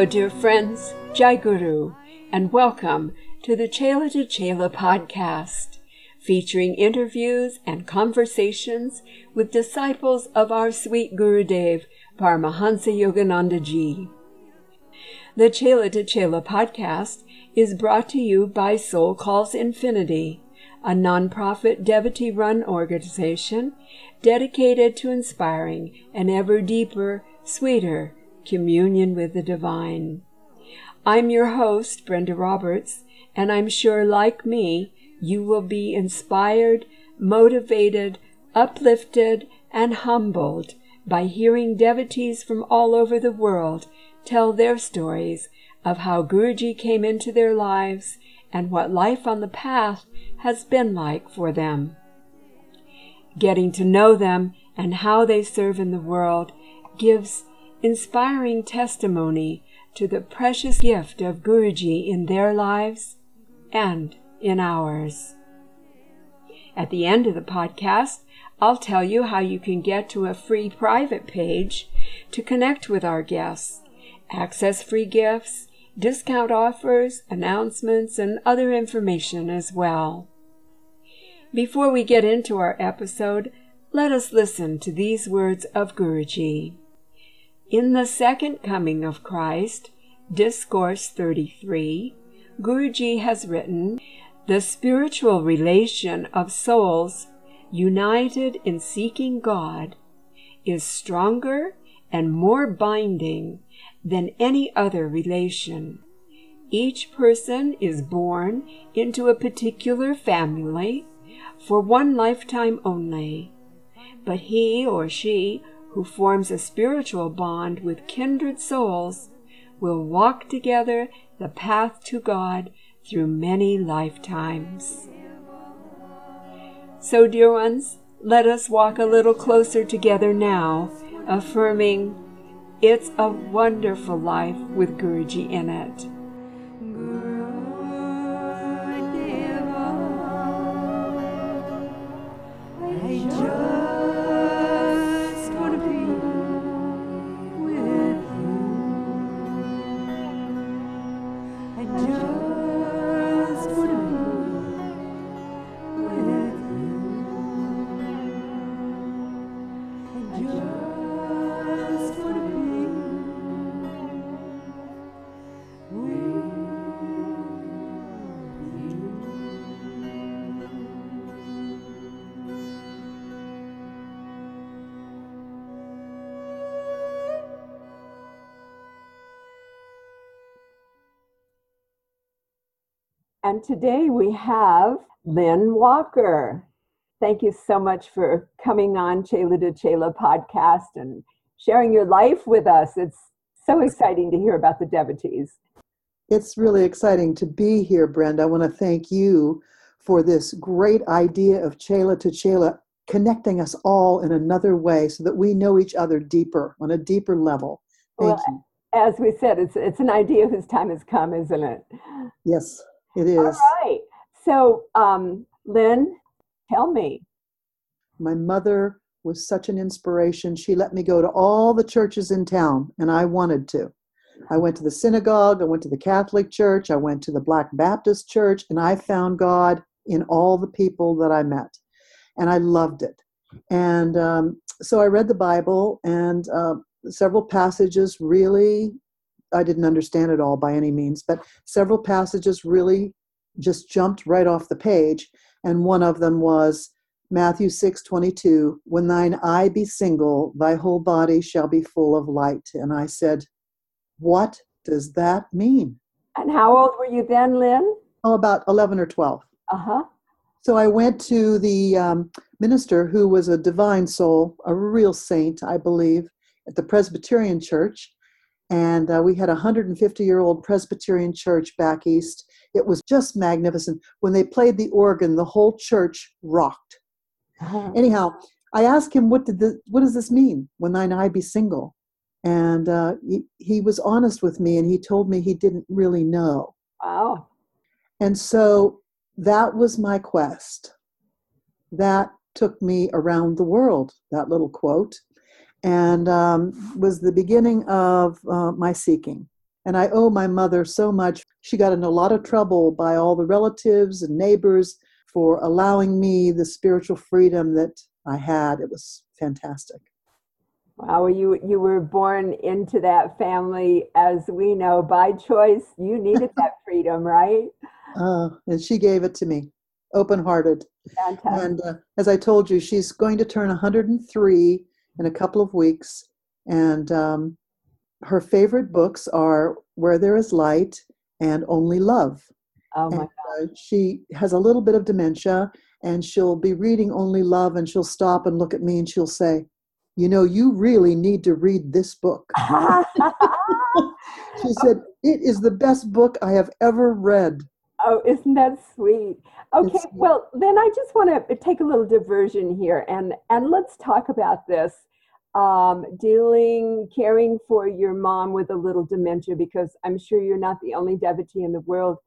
Hello, dear friends. Jai Guru, and welcome to the Chela to Chela podcast, featuring interviews and conversations with disciples of our sweet Gurudev, Paramahansa Yogananda Ji. The Chela to Chela podcast is brought to you by Soul Calls Infinity, a nonprofit devotee run organization dedicated to inspiring an ever deeper, sweeter communion with the divine. I'm your host, Brenda Roberts, and I'm sure, like me, you will be inspired, motivated, uplifted, and humbled by hearing devotees from all over the world tell their stories of how Guruji came into their lives and what life on the path has been like for them. Getting to know them and how they serve in the world gives inspiring testimony to the precious gift of Guruji in their lives and in ours. At the end of the podcast, I'll tell you how you can get to a free private page to connect with our guests, access free gifts, discount offers, announcements, and other information as well. Before we get into our episode, let us listen to these words of Guruji. In the second coming of Christ, Discourse 33, Guruji has written, The spiritual relation of souls united in seeking God is stronger and more binding than any other relation. Each person is born into a particular family for one lifetime only, but he or she who forms a spiritual bond with kindred souls will walk together the path to God through many lifetimes. So, dear ones, let us walk a little closer together now, affirming, It's a wonderful life with Guruji in it. And today we have Lynn Walker. Thank you so much for coming on Chela to Chela podcast and sharing your life with us. It's so exciting to hear about the devotees. It's really exciting to be here, Brenda. I want to thank you for this great idea of Chela to Chela, connecting us all in another way so that we know each other deeper, on a deeper level. Thank Well, you. As we said, it's it's an idea whose time has come, isn't it? Yes, it is. All right. So, um, Lynn, tell me. My mother was such an inspiration. She let me go to all the churches in town, and I wanted to. I went to the synagogue, I went to the Catholic Church, I went to the Black Baptist Church, and I found God in all the people that I met. And I loved it. And um, so I read the Bible, and uh, several passages really, I didn't understand it all by any means, but several passages really just jumped right off the page. And one of them was Matthew 6 22, when thine eye be single, thy whole body shall be full of light. And I said, What does that mean? And how old were you then, Lynn? Oh, about 11 or 12. Uh huh. So I went to the um, minister who was a divine soul, a real saint, I believe, at the Presbyterian Church. And uh, we had a 150 year old Presbyterian church back east. It was just magnificent. When they played the organ, the whole church rocked. Anyhow, I asked him, "What did the, What does this mean? When thine eye be single?" And uh, he, he was honest with me, and he told me he didn't really know. Wow. And so that was my quest. That took me around the world. That little quote, and um, was the beginning of uh, my seeking. And I owe my mother so much. She got in a lot of trouble by all the relatives and neighbors for allowing me the spiritual freedom that I had. It was fantastic. Wow, you you were born into that family, as we know, by choice. You needed that freedom, right? Uh, and she gave it to me, open hearted. Fantastic. And uh, as I told you, she's going to turn 103 in a couple of weeks. And um, her favorite books are Where There Is Light and Only Love. oh my And uh, she has a little bit of dementia, and she'll be reading Only Love, and she'll stop and look at me and she'll say, You know, you really need to read this book. She said, It is the best book I have ever read. Oh, isn't that sweet? Okay, It's- well, then I just want to take a little diversion here and and let's talk about this. Um, dealing, caring for your mom with a little dementia, because I'm sure you're not the only devotee in the world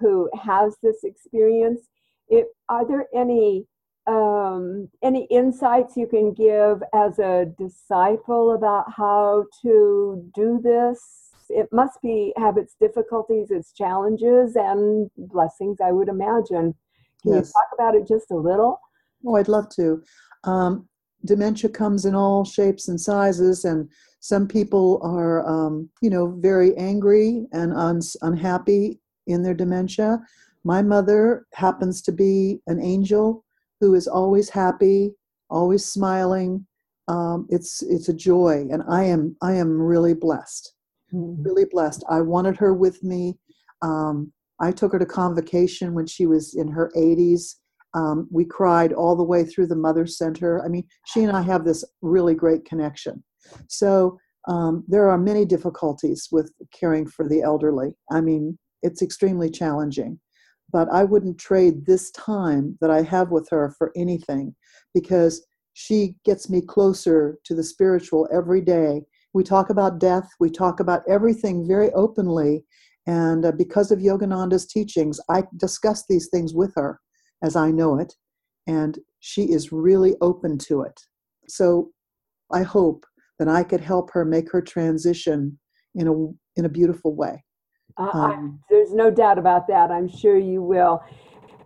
who has this experience. It, are there any um, any insights you can give as a disciple about how to do this? It must be have its difficulties, its challenges, and blessings. I would imagine. Can Yes. you talk about it just a little? Oh, I'd love to. Um, dementia comes in all shapes and sizes, and some people are, um, you know, very angry and uns unhappy in their dementia. My mother happens to be an angel who is always happy, always smiling. Um, it's it's a joy, and I am I am really blessed really blessed. I wanted her with me. Um, I took her to convocation when she was in her 80s. Um, we cried all the way through the Mother Center. I mean, she and I have this really great connection. So um, there are many difficulties with caring for the elderly. I mean, it's extremely challenging. But I wouldn't trade this time that I have with her for anything because she gets me closer to the spiritual every day we talk about death we talk about everything very openly and uh, because of yogananda's teachings i discuss these things with her as i know it and she is really open to it so i hope that i could help her make her transition in a in a beautiful way Uh, I- um, there's no doubt about that. I'm sure you will.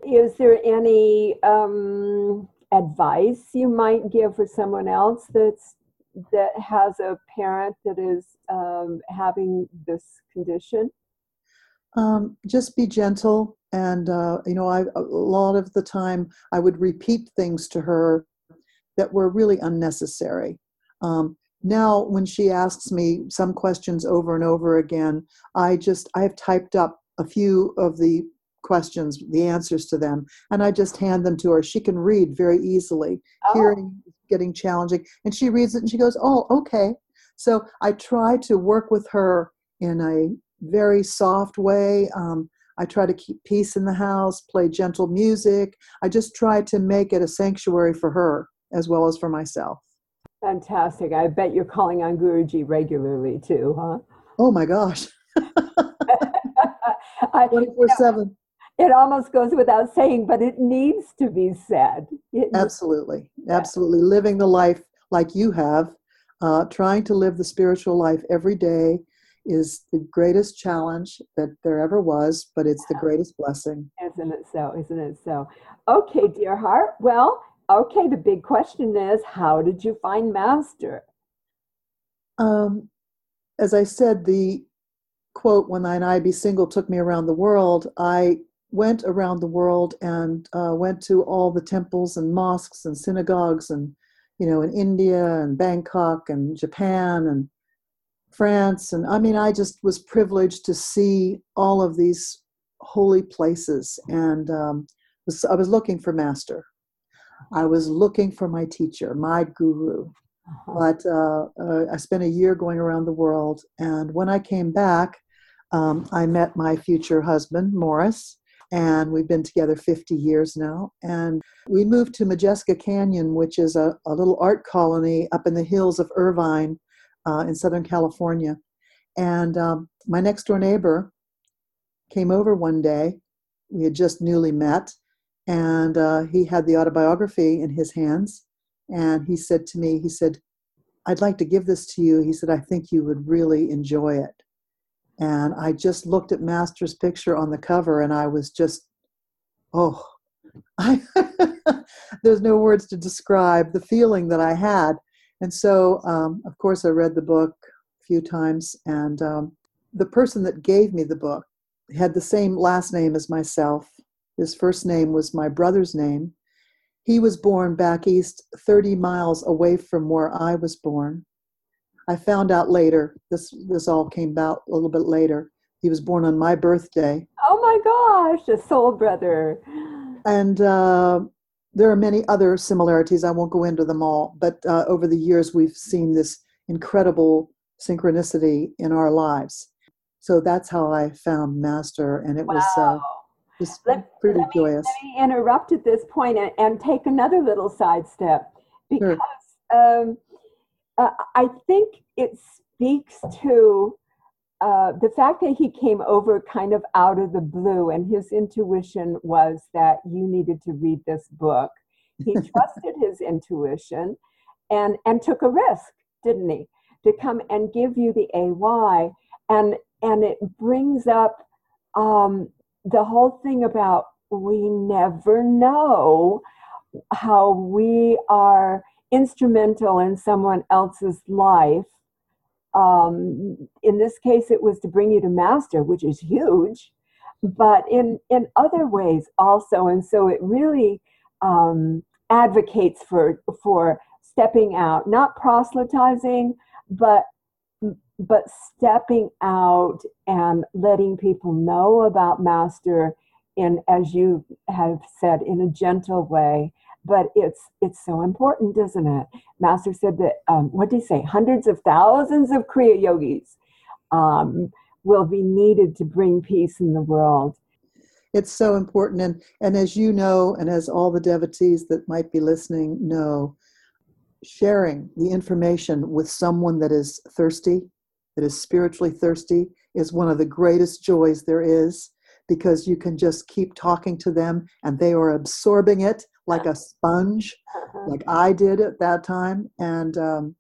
Is there any um, advice you might give for someone else that's that has a parent that is um, having this condition? Um, just be gentle and uh, you know I, a lot of the time i would repeat things to her that were really unnecessary. Um, now when she asks me some questions over and over again i just i have typed up a few of the questions the answers to them and i just hand them to her. She can read very easily Oh, hearing getting challenging and she reads it and she goes oh okay. So i try to work with her in a very soft way. Um, i try to keep peace in the house play gentle music. I just try to make it a sanctuary for her as well as for myself. Fantastic. I bet you're calling on Guruji regularly too, huh? oh my gosh. 24 7 it almost goes without saying, but it needs to be said. It, absolutely. Absolutely. Living the life like you have uh, trying to live the spiritual life every day is the greatest challenge that there ever was but it's the greatest blessing Isn't it so? Isn't it so? Okay, dear heart. Well, okay, the big question is how did you find Master? um, as i said the quote when thine eye be single took me around the world i went around the world and uh, went to all the temples and mosques and synagogues and you know in india and bangkok and japan and france and i mean i just was privileged to see all of these holy places and um, was I was looking for master. I was looking for my teacher, my guru. Uh-huh. But uh, uh, I spent a year going around the world, and when I came back, um, I met my future husband, Morris, and we've been together 50 years now. And we moved to Modjeska Canyon, which is a, a little art colony up in the hills of Irvine uh, in Southern California. And um, my next door neighbor came over one day. We had just newly met, and uh, he had the autobiography in his hands. And he said to me, he said, I'd like to give this to you. He said, I think you would really enjoy it. And I just looked at Master's picture on the cover and I was just, oh, I, there's no words to describe the feeling that I had. And so, um, of course, I read the book a few times. And um, the person that gave me the book had the same last name as myself. His first name was my brother's name. He was born back east, 30 miles away from where I was born. I found out later, this, this all came about a little bit later. He was born on my birthday. Oh my gosh, a soul brother. And uh, there are many other similarities. I won't go into them all, but uh, over the years, we've seen this incredible synchronicity in our lives. So that's how I found Master, and it was uh, just Let- pretty let me- joyous. Let me interrupt at this point and, and take another little sidestep Sure. because um, uh, I think it speaks to uh, the fact that he came over kind of out of the blue and his intuition was that you needed to read this book. He trusted his intuition and, and took a risk, didn't he? To come and give you the AY. And, and it brings up um, the whole thing about we never know how we are instrumental in someone else's life. Um, in this case, it was to bring you to master, which is huge, but in in other ways also. And so it really um, advocates for for stepping out, not proselytizing, but but stepping out and letting people know about master in as you have said in a gentle way but it's it's so important isn't it master said that um, what did he say hundreds of thousands of kriya yogis um, will be needed to bring peace in the world It's so important. And, and as you know, and as all the devotees that might be listening know, sharing the information with someone that is thirsty, that is spiritually thirsty, is one of the greatest joys there is because you can just keep talking to them and they are absorbing it like a sponge, like I did at that time. And um,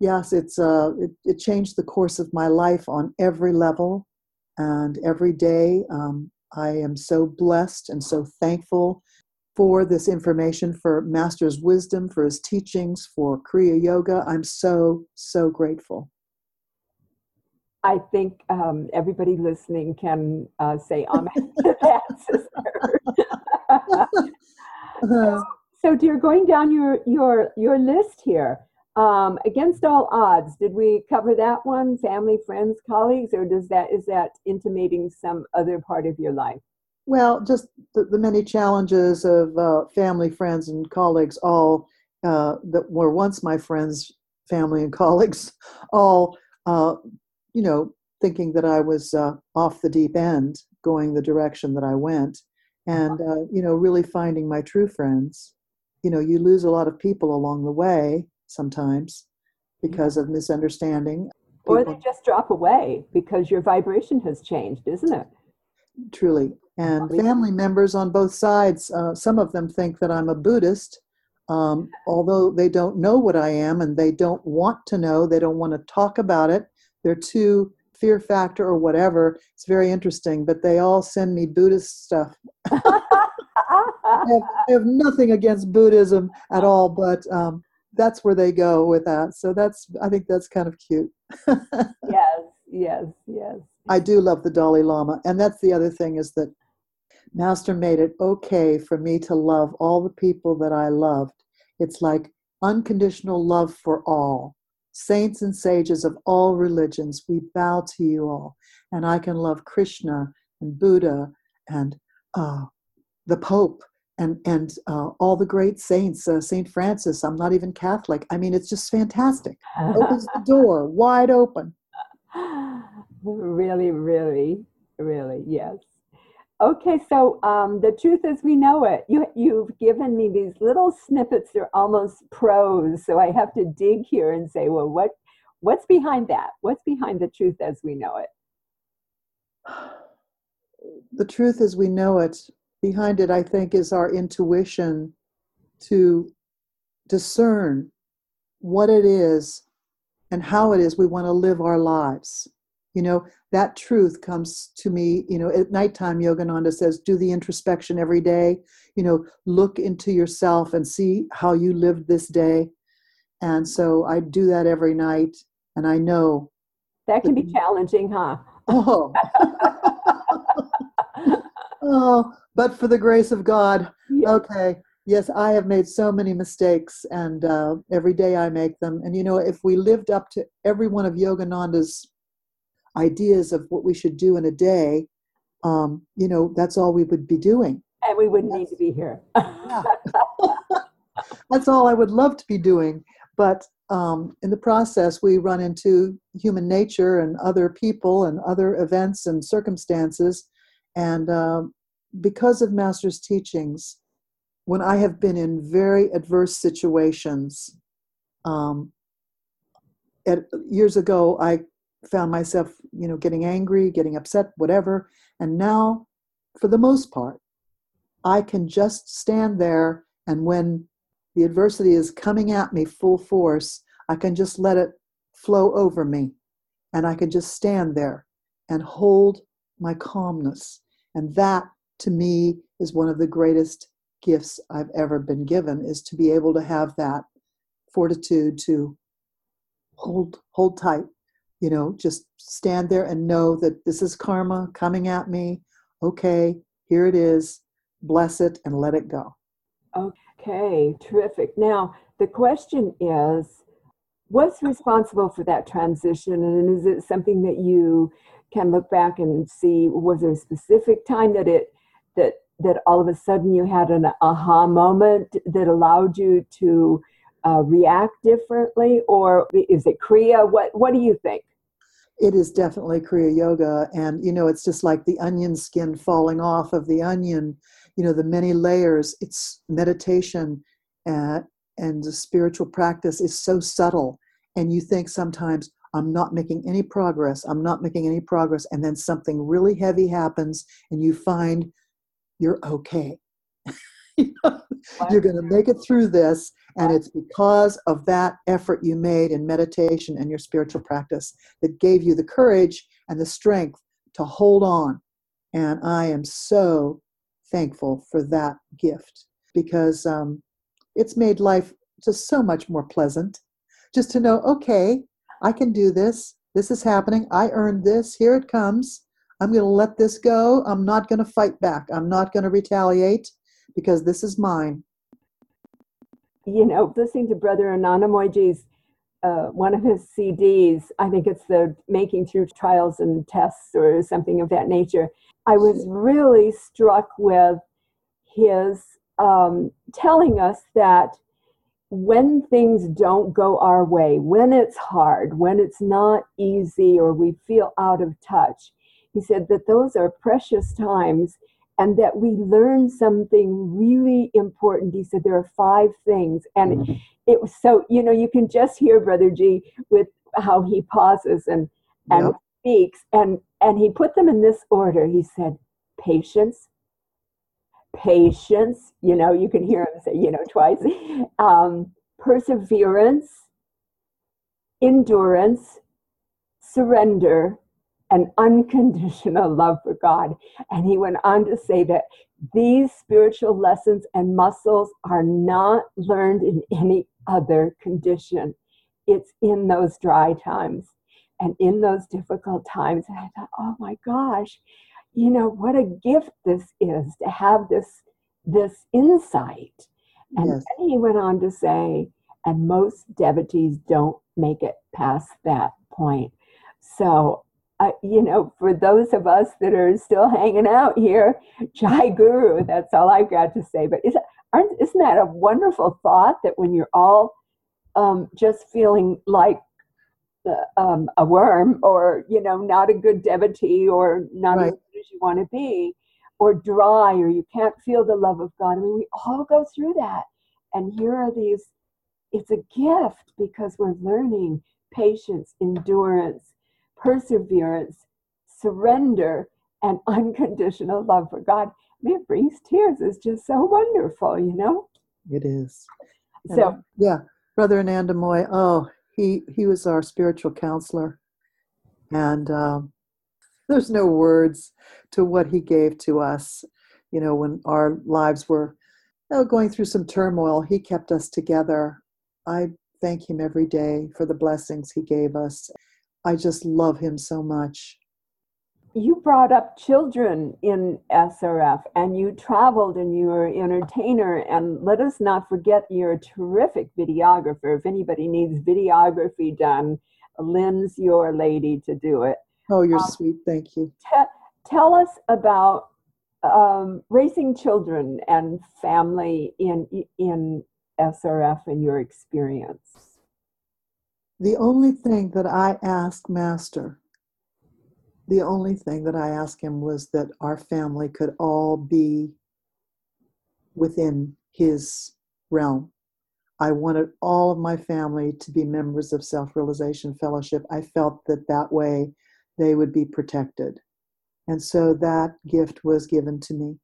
yes, it's uh, it, it changed the course of my life on every level and every day. Um, I am so blessed and so thankful for this information, for Master's wisdom, for his teachings, for Kriya Yoga. I'm so, so grateful. I think um, everybody listening can uh, say amen to that, sister. Uh, so, dear, going down your your your list here, um, against all odds, did we cover that one? Family, friends, colleagues, or does that is that intimating some other part of your life? well, just the, the many challenges of uh, family, friends, and colleagues, all uh, that were once my friends, family, and colleagues, all, uh, you know, thinking that I was uh, off the deep end, going the direction that I went, and, uh, you know, really finding my true friends. You know, you lose a lot of people along the way sometimes because of misunderstanding. Or People- they just drop away because your vibration has changed, isn't it? truly. And family members on both sides, uh, some of them think that I'm a Buddhist, um, although they don't know what I am and they don't want to know, they don't want to talk about it. They're too fear factor or whatever. It's very interesting, but they all send me Buddhist stuff. I have, I have nothing against Buddhism at all, but um, that's where they go with that. So that's, I think that's kind of cute. yes, yes, yes. I do love the Dalai Lama. And that's the other thing is that Master made it okay for me to love all the people that I loved. It's like unconditional love for all. Saints and sages of all religions, we bow to you all. And I can love Krishna and Buddha and uh, the Pope and and uh, all the great saints, uh, Saint Francis. I'm not even Catholic. I mean, it's just fantastic. Opens the door wide open. really, really, really, yes. Okay, so um, the truth as we know it. You you've given me these little snippets. They're almost prose, so I have to dig here and say, well, what what's behind that? What's behind the truth as we know it? The truth as we know it. Behind it, I think, is our intuition to discern what it is and how it is we want to live our lives. You know, that truth comes to me, you know, at nighttime, Yogananda says, do the introspection every day. You know, look into yourself and see how you lived this day. And so I do that every night. And I know that can be challenging, huh? Oh, oh, but for the grace of God, okay. Yes, I have made so many mistakes, and uh, every day I make them. And you know, if we lived up to every one of Yogananda's ideas of what we should do in a day, um, you know, that's all we would be doing. And we wouldn't need to be here. That's all I would love to be doing. But um, in the process, we run into human nature and other people and other events and circumstances. And um, because of Master's teachings, when I have been in very adverse situations, um, at, years ago, I found myself, you know, getting angry, getting upset, whatever. And now, for the most part, I can just stand there, and when the adversity is coming at me full force, I can just let it flow over me. And I can just stand there and hold my calmness. And that, to me, is one of the greatest gifts I've ever been given, is to be able to have that fortitude to hold hold tight you know just stand there and know that this is karma coming at me. Okay here it is. Bless it and let it go. Okay, terrific. Now, the question is what's responsible for that transition? And is it something that you can look back and see was there a specific time that it that that all of a sudden you had an aha moment that allowed you to uh, react differently? Or is it kriya? What what do you think it is definitely kriya yoga. And you know it's just like the onion skin falling off of the onion you know the many layers. It's meditation uh, and the spiritual practice is so subtle. And you think sometimes i'm not making any progress. I'm not making any progress. And then something really heavy happens and you find you're okay you're going to make it through this and it's because of that effort you made in meditation and your spiritual practice that gave you the courage and the strength to hold on. And i am so thankful for that gift because um, it's made life just so much more pleasant. Just to know okay i can do this. This is happening. I earned this. Here it comes. I'm going to let this go. I'm not going to fight back. I'm not going to retaliate because this is mine. You know listening to brother Anandamoyji's uh, one of his cds i think it's the making through trials and tests or something of that nature i was really struck with his um, telling us that when things don't go our way, when it's hard, when it's not easy, or we feel out of touch, he said that those are precious times and that we learn something really important. He said there are five things. And it was so, you know, you can just hear Brother G with how he pauses and, and Yep. speaks. And, and he put them in this order. He said, patience, patience, you know, you can hear him say, you know, twice, um, perseverance, endurance, surrender, and unconditional love for God. And he went on to say that these spiritual lessons and muscles are not learned in any other condition. It's in those dry times and in those difficult times. And I thought, oh my gosh, you know what a gift this is to have this this insight and Yes. then he went on to say and most devotees don't make it past that point so uh, you know, for those of us that are still hanging out here, Jai Guru, that's all I've got to say. But isn't, aren't, isn't that a wonderful thought that when you're all um, just feeling like uh, um, a worm or, you know, not a good devotee or not Right. as good as you want to be or dry or you can't feel the love of God. I mean, we all go through that. And here are these, it's a gift because we're learning patience, endurance, perseverance, surrender, and unconditional love for God. I mean, it brings tears. It's just so wonderful, you know? It is. And, So, yeah, Brother Anandamoy, oh, he, he was our spiritual counselor. And um, there's no words to what he gave to us. You know, when our lives were you know, going through some turmoil, he kept us together. I thank him every day for the blessings he gave us. I just love him so much. you brought up children in SRF and you traveled and you were an entertainer. And let us not forget you're a terrific videographer. If anybody needs videography done, Lynn's your lady to do it. Oh, you're Um, sweet. Thank you. Te- tell us about um, raising children and family in in SRF and your experience. The only thing that I asked Master, the only thing that I asked him was that our family could all be within his realm. I wanted all of my family to be members of Self Realization Fellowship. I felt that that way they would be protected. And so that gift was given to me.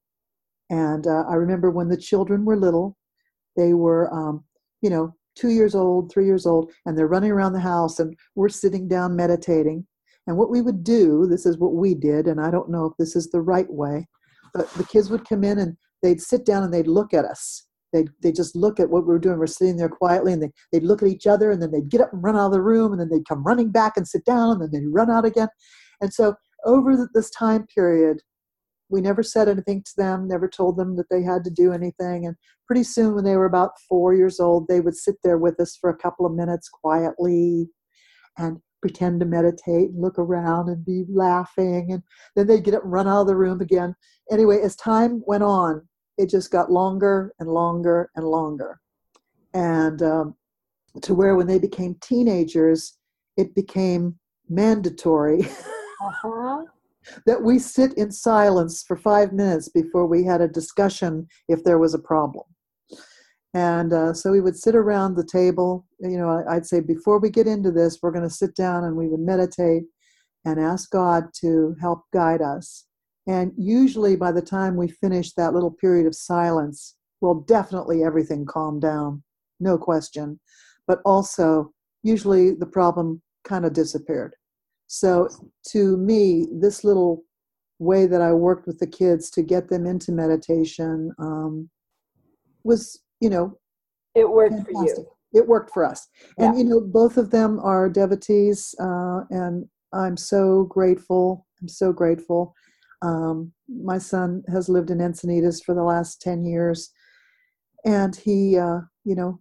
And uh, I remember when the children were little, they were, um, you know, two years old, three years old, and they're running around the house, and we're sitting down meditating. And what we would do, this is what we did, and I don't know if this is the right way, but the kids would come in and they'd sit down and they'd look at us. They'd, they just look at what we were doing. We're sitting there quietly, and they, they'd look at each other, and then they'd get up and run out of the room, and then they'd come running back and sit down, and then they'd run out again. And so, over this time period, we never said anything to them, never told them that they had to do anything. And pretty soon, when they were about four years old, they would sit there with us for a couple of minutes quietly and pretend to meditate and look around and be laughing. And then they'd get up and run out of the room again. Anyway, as time went on, it just got longer and longer and longer. And um, to where when they became teenagers, it became mandatory Uh-huh. That we sit in silence for five minutes before we had a discussion if there was a problem. And uh, so we would sit around the table. You know, I'd say, before we get into this, we're going to sit down and we would meditate and ask God to help guide us. And usually, by the time we finish that little period of silence, well, definitely everything calmed down, no question. But also, usually the problem kind of disappeared. So, to me, this little way that I worked with the kids to get them into meditation um, was, you know, It worked for you. It worked for us. And, you know, both of them are devotees, uh, and I'm so grateful. I'm so grateful. Um, my son has lived in Encinitas for the last 10 years, and he, uh, you know,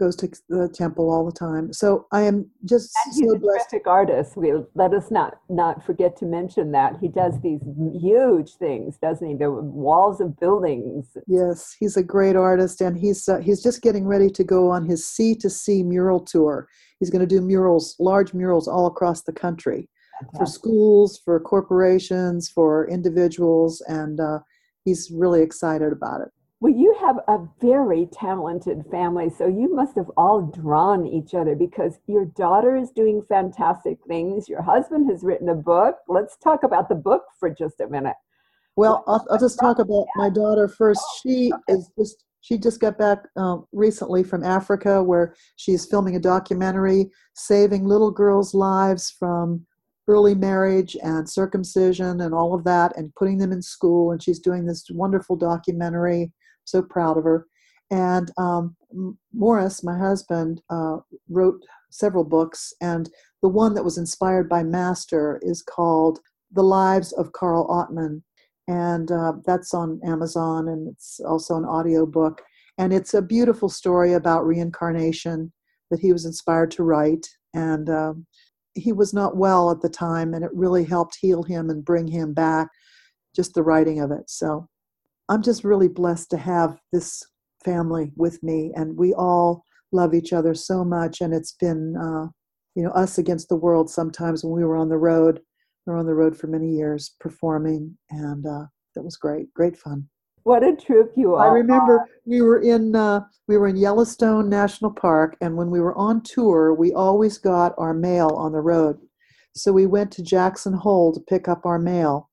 goes to the temple all the time. So I am just And he's so a blessed. terrific artist. We let us not not forget to mention that he does these huge things, doesn't he? The walls of buildings. Yes, he's a great artist, and he's uh, he's just getting ready to go on his sea to sea mural tour. He's going to do murals, large murals, all across the country for schools, for corporations, for individuals, and uh, he's really excited about it. Well, you have a very talented family, so you must have all drawn each other because your daughter is doing fantastic things. Your husband has written a book. Let's talk about the book for just a minute. Well, I'll, I'll just talk about my daughter first. She is just she just got back um, recently from Africa, where she's filming a documentary saving little girls' lives from early marriage and circumcision and all of that, and putting them in school. And she's doing this wonderful documentary. So proud of her. And um, Morris, my husband, uh, wrote several books, and the one that was inspired by Master is called The Lives of Carl Atman and uh, that's on Amazon, and it's also an audio book. And it's a beautiful story about reincarnation that he was inspired to write. And um, he was not well at the time, and it really helped heal him and bring him back. Just the writing of it. So I'm just really blessed to have this family with me, and we all love each other so much. And it's been, uh, you know, us against the world sometimes when we were on the road. We were on the road for many years performing, and uh, that was great, great fun. What a troop you are. I remember we were in uh, we were in Yellowstone National Park, and when we were on tour, we always got our mail on the road. So we went to Jackson Hole to pick up our mail,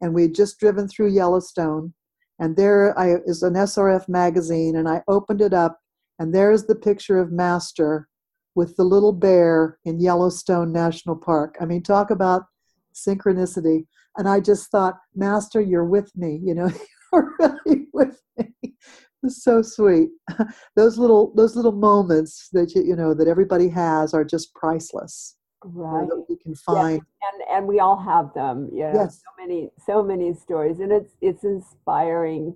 and we had just driven through Yellowstone, and there I, is an SRF magazine, and I opened it up, and there's the picture of Master with the little bear in Yellowstone National Park. I mean, talk about synchronicity. And I just thought, Master, you're with me. You know, you're really with me. It was so sweet. Those little those little moments that you you know that everybody has are just priceless. You right we can find. and and we all have them you know Yes. so many so many stories and it's it's inspiring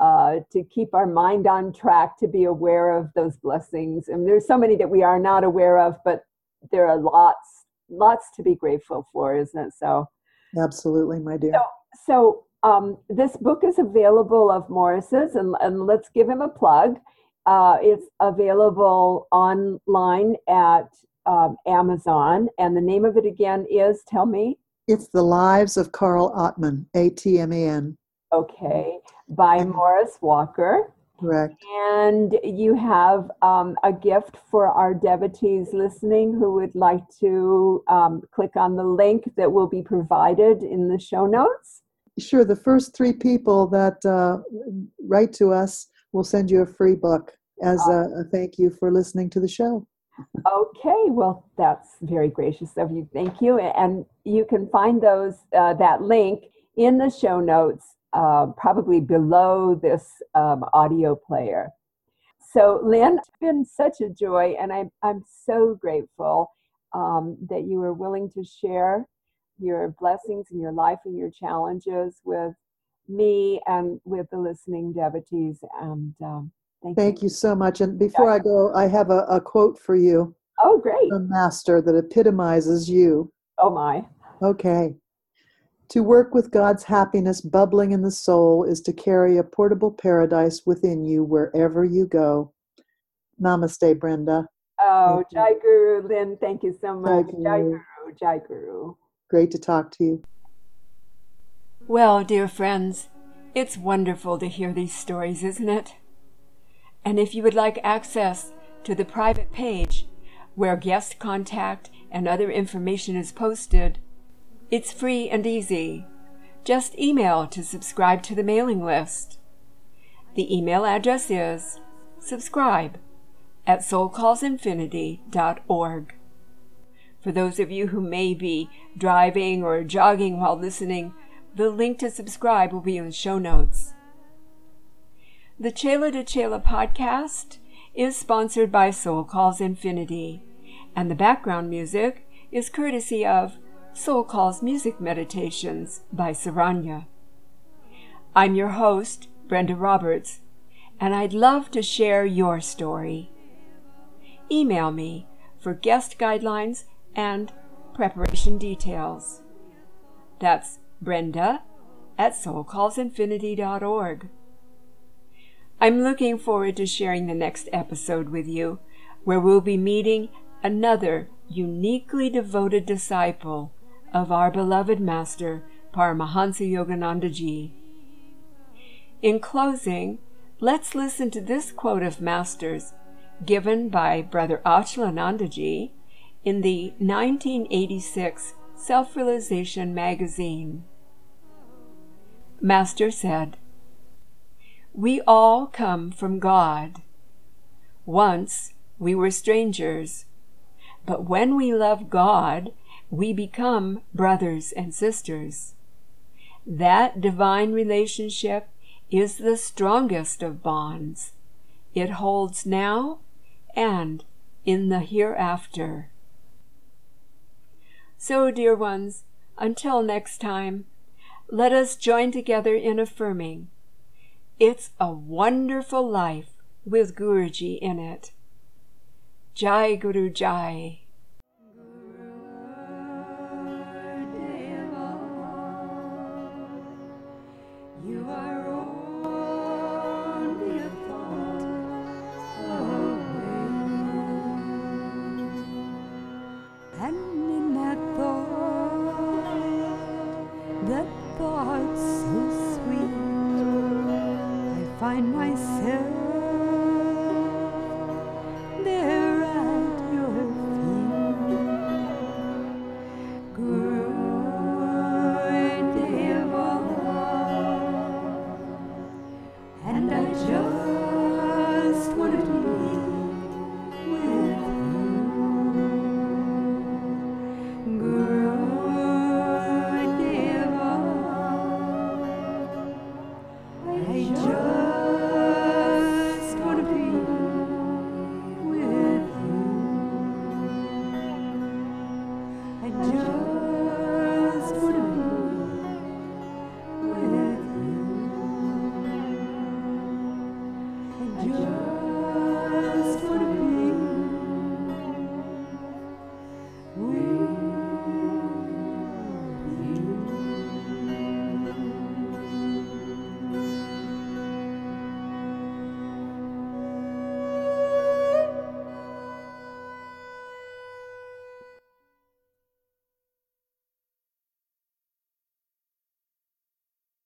uh, to keep our mind on track to be aware of those blessings and there's so many that we are not aware of but there are lots lots to be grateful for isn't it so Absolutely, my dear. so um, this book is available of Morris's, and, and let's give him a plug. Uh, it's available online at um, Amazon, and the name of it again is tell me. It's the lives of Carl Atman, A T M A N. Okay, by Mhm. Morris Walker. Correct. And you have um, a gift for our devotees listening who would like to um, click on the link that will be provided in the show notes. Sure. The first three people that uh, write to us will send you a free book as a, a thank you for listening to the show. Okay, well, that's very gracious of you. Thank you. And you can find those uh, that link in the show notes, uh, probably below this um, audio player. So, Lynn, it's been such a joy, and I'm I'm so grateful um, that you were willing to share your blessings and your life and your challenges with me and with the listening devotees. And um, thank, Thank you so much. And before I go, I have a, a quote for you, Oh, great. a master that epitomizes you. Oh my. Okay. To work with God's happiness bubbling in the soul is to carry a portable paradise within you wherever you go. Namaste, Brenda. Oh, Jai Guru, Lynn, thank you so much. Thank Jai. Guru, Jai Guru. Great to talk to you. Well, dear friends, it's wonderful to hear these stories, isn't it? And if you would like access to the private page where guest contact and other information is posted, it's free and easy. Just email to subscribe to the mailing list. The email address is subscribe at soulcallsinfinity.org. For those of you who may be driving or jogging while listening, the link to subscribe will be in the show notes. The Chela to Chela podcast is sponsored by Soul Calls Infinity, and the background music is courtesy of Soul Calls Music Meditations by Saranya. I'm your host, Brenda Roberts, and I'd love to share your story. Email me for guest guidelines and preparation details. That's Brenda at soulcallsinfinity.org. I'm looking forward to sharing the next episode with you, where we'll be meeting another uniquely devoted disciple of our beloved Master, Paramahansa Yogananda ji. In closing, let's listen to this quote of Master's given by Brother Achalanandaji in the 1986 Self Realization magazine. Master said, We all come from God. Once we were strangers, but when we love God, we become brothers and sisters. That divine relationship is the strongest of bonds. It holds now and in the hereafter. So, dear ones, until next time, let us join together in affirming it's a wonderful life with Guruji in it. Jai Guru Jai.